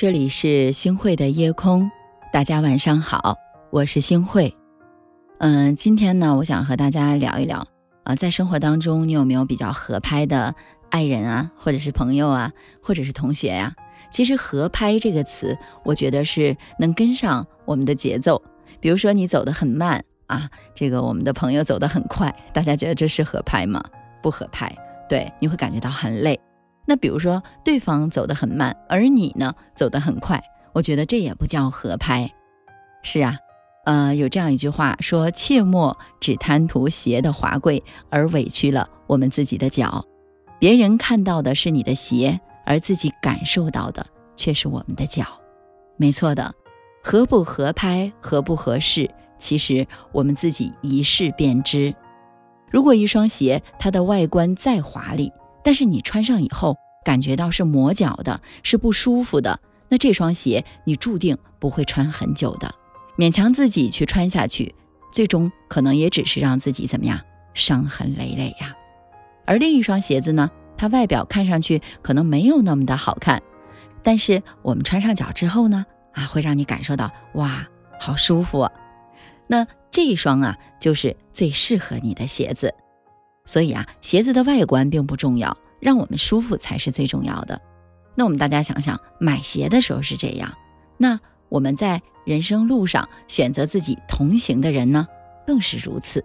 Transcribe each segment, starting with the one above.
这里是星汇的夜空，大家晚上好，我是星汇。嗯，今天呢，我想和大家聊一聊啊，在生活当中，你有没有比较合拍的爱人啊，或者是朋友啊，或者是同学呀？其实“合拍”这个词，我觉得是能跟上我们的节奏。比如说你走得很慢啊，这个我们的朋友走得很快，大家觉得这是合拍吗？不合拍，对，你会感觉到很累。那比如说，对方走得很慢，而你呢走得很快，我觉得这也不叫合拍。是啊，呃，有这样一句话说：“切莫只贪图鞋的华贵，而委屈了我们自己的脚。别人看到的是你的鞋，而自己感受到的却是我们的脚。”没错的，合不合拍，合不合适，其实我们自己一试便知。如果一双鞋它的外观再华丽，但是你穿上以后感觉到是磨脚的，是不舒服的，那这双鞋你注定不会穿很久的。勉强自己去穿下去，最终可能也只是让自己怎么样，伤痕累累呀。而另一双鞋子呢，它外表看上去可能没有那么的好看，但是我们穿上脚之后呢，啊，会让你感受到哇，好舒服。啊。那这一双啊，就是最适合你的鞋子。所以啊，鞋子的外观并不重要，让我们舒服才是最重要的。那我们大家想想，买鞋的时候是这样，那我们在人生路上选择自己同行的人呢，更是如此。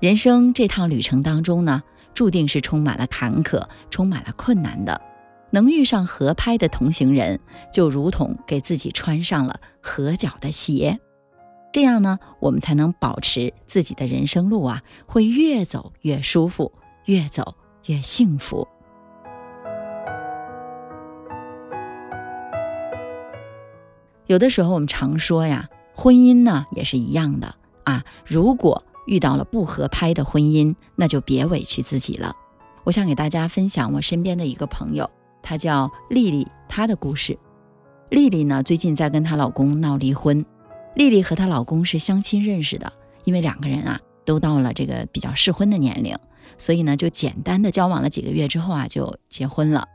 人生这趟旅程当中呢，注定是充满了坎坷，充满了困难的。能遇上合拍的同行人，就如同给自己穿上了合脚的鞋。这样呢，我们才能保持自己的人生路啊，会越走越舒服，越走越幸福。有的时候我们常说呀，婚姻呢也是一样的啊。如果遇到了不合拍的婚姻，那就别委屈自己了。我想给大家分享我身边的一个朋友，她叫丽丽，她的故事。丽丽呢，最近在跟她老公闹离婚。丽丽和她老公是相亲认识的，因为两个人啊都到了这个比较适婚的年龄，所以呢就简单的交往了几个月之后啊就结婚了。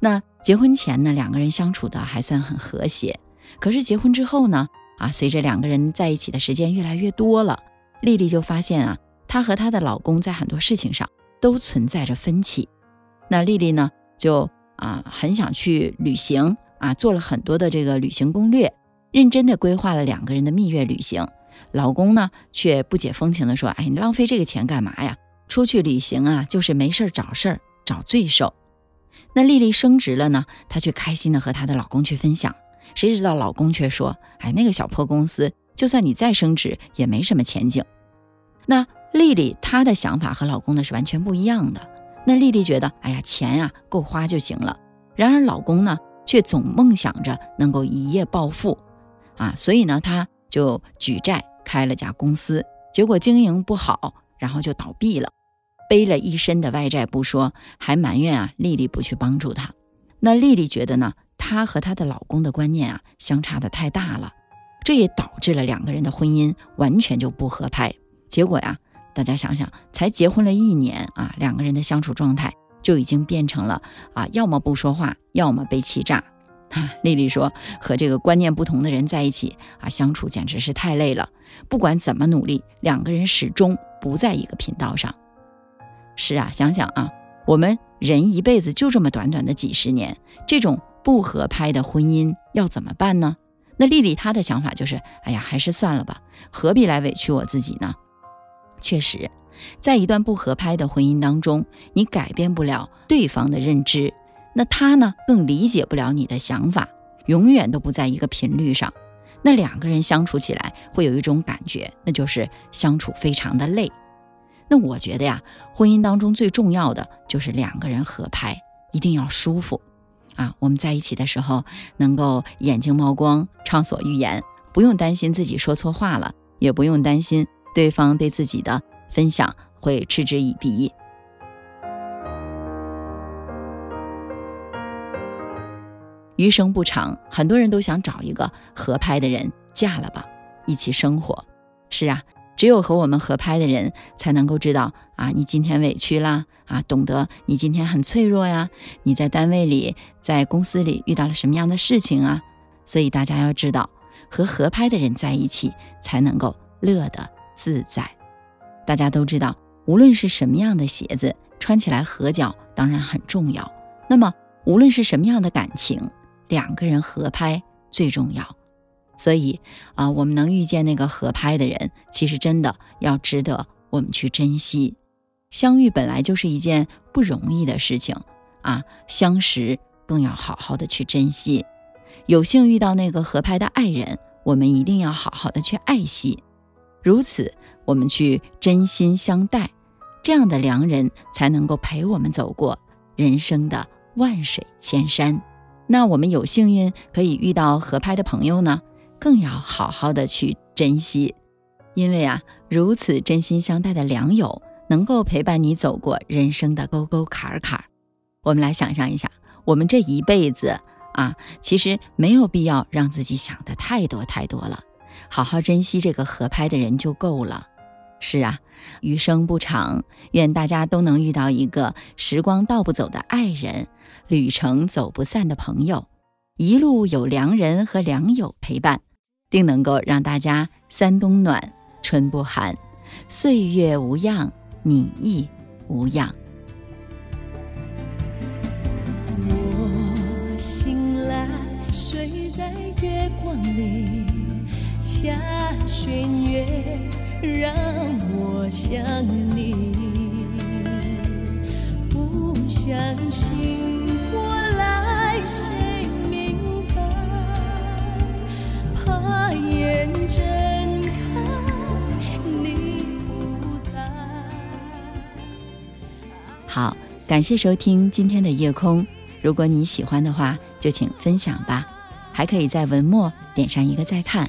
那结婚前呢两个人相处的还算很和谐，可是结婚之后呢啊随着两个人在一起的时间越来越多了，丽丽就发现啊她和她的老公在很多事情上都存在着分歧。那丽丽呢就啊很想去旅行啊做了很多的这个旅行攻略。认真的规划了两个人的蜜月旅行，老公呢却不解风情的说：“哎，你浪费这个钱干嘛呀？出去旅行啊，就是没事儿找事儿，找罪受。”那丽丽升职了呢，她却开心的和她的老公去分享，谁知道老公却说：“哎，那个小破公司，就算你再升职，也没什么前景。”那丽丽她的想法和老公的是完全不一样的。那丽丽觉得：“哎呀，钱呀够花就行了。”然而老公呢，却总梦想着能够一夜暴富。啊，所以呢，他就举债开了家公司，结果经营不好，然后就倒闭了，背了一身的外债不说，还埋怨啊丽丽不去帮助他。那丽丽觉得呢，她和她的老公的观念啊相差的太大了，这也导致了两个人的婚姻完全就不合拍。结果呀，大家想想，才结婚了一年啊，两个人的相处状态就已经变成了啊，要么不说话，要么被欺诈。丽丽说：“和这个观念不同的人在一起啊，相处简直是太累了。不管怎么努力，两个人始终不在一个频道上。是啊，想想啊，我们人一辈子就这么短短的几十年，这种不合拍的婚姻要怎么办呢？那丽丽她的想法就是：哎呀，还是算了吧，何必来委屈我自己呢？确实，在一段不合拍的婚姻当中，你改变不了对方的认知。”那他呢，更理解不了你的想法，永远都不在一个频率上。那两个人相处起来会有一种感觉，那就是相处非常的累。那我觉得呀，婚姻当中最重要的就是两个人合拍，一定要舒服啊。我们在一起的时候，能够眼睛冒光，畅所欲言，不用担心自己说错话了，也不用担心对方对自己的分享会嗤之以鼻。余生不长，很多人都想找一个合拍的人嫁了吧，一起生活。是啊，只有和我们合拍的人，才能够知道啊，你今天委屈啦啊，懂得你今天很脆弱呀，你在单位里、在公司里遇到了什么样的事情啊。所以大家要知道，和合拍的人在一起，才能够乐得自在。大家都知道，无论是什么样的鞋子，穿起来合脚当然很重要。那么，无论是什么样的感情，两个人合拍最重要。所以啊，我们能遇见那个合拍的人，其实真的要值得我们去珍惜。相遇本来就是一件不容易的事情啊，相识更要好好的去珍惜。有幸遇到那个合拍的爱人，我们一定要好好的去爱惜。如此，我们去真心相待，这样的良人才能够陪我们走过人生的万水千山。那我们有幸运可以遇到合拍的朋友呢？更要好好的去珍惜，因为啊，如此真心相待的良友，能够陪伴你走过人生的沟沟坎坎。我们来想象一下，我们这一辈子啊，其实没有必要让自己想的太多太多了，好好珍惜这个合拍的人就够了。是啊，余生不长，愿大家都能遇到一个时光倒不走的爱人，旅程走不散的朋友，一路有良人和良友陪伴。定能够让大家三冬暖，春不寒，岁月无恙，你亦无恙。我醒来，睡在月光里，下弦月，让我想你，不相信过来谁明白？怕？眼睁开，你不在。好，感谢收听今天的夜空。如果你喜欢的话，就请分享吧。还可以在文末点上一个再看。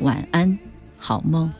晚安，好梦。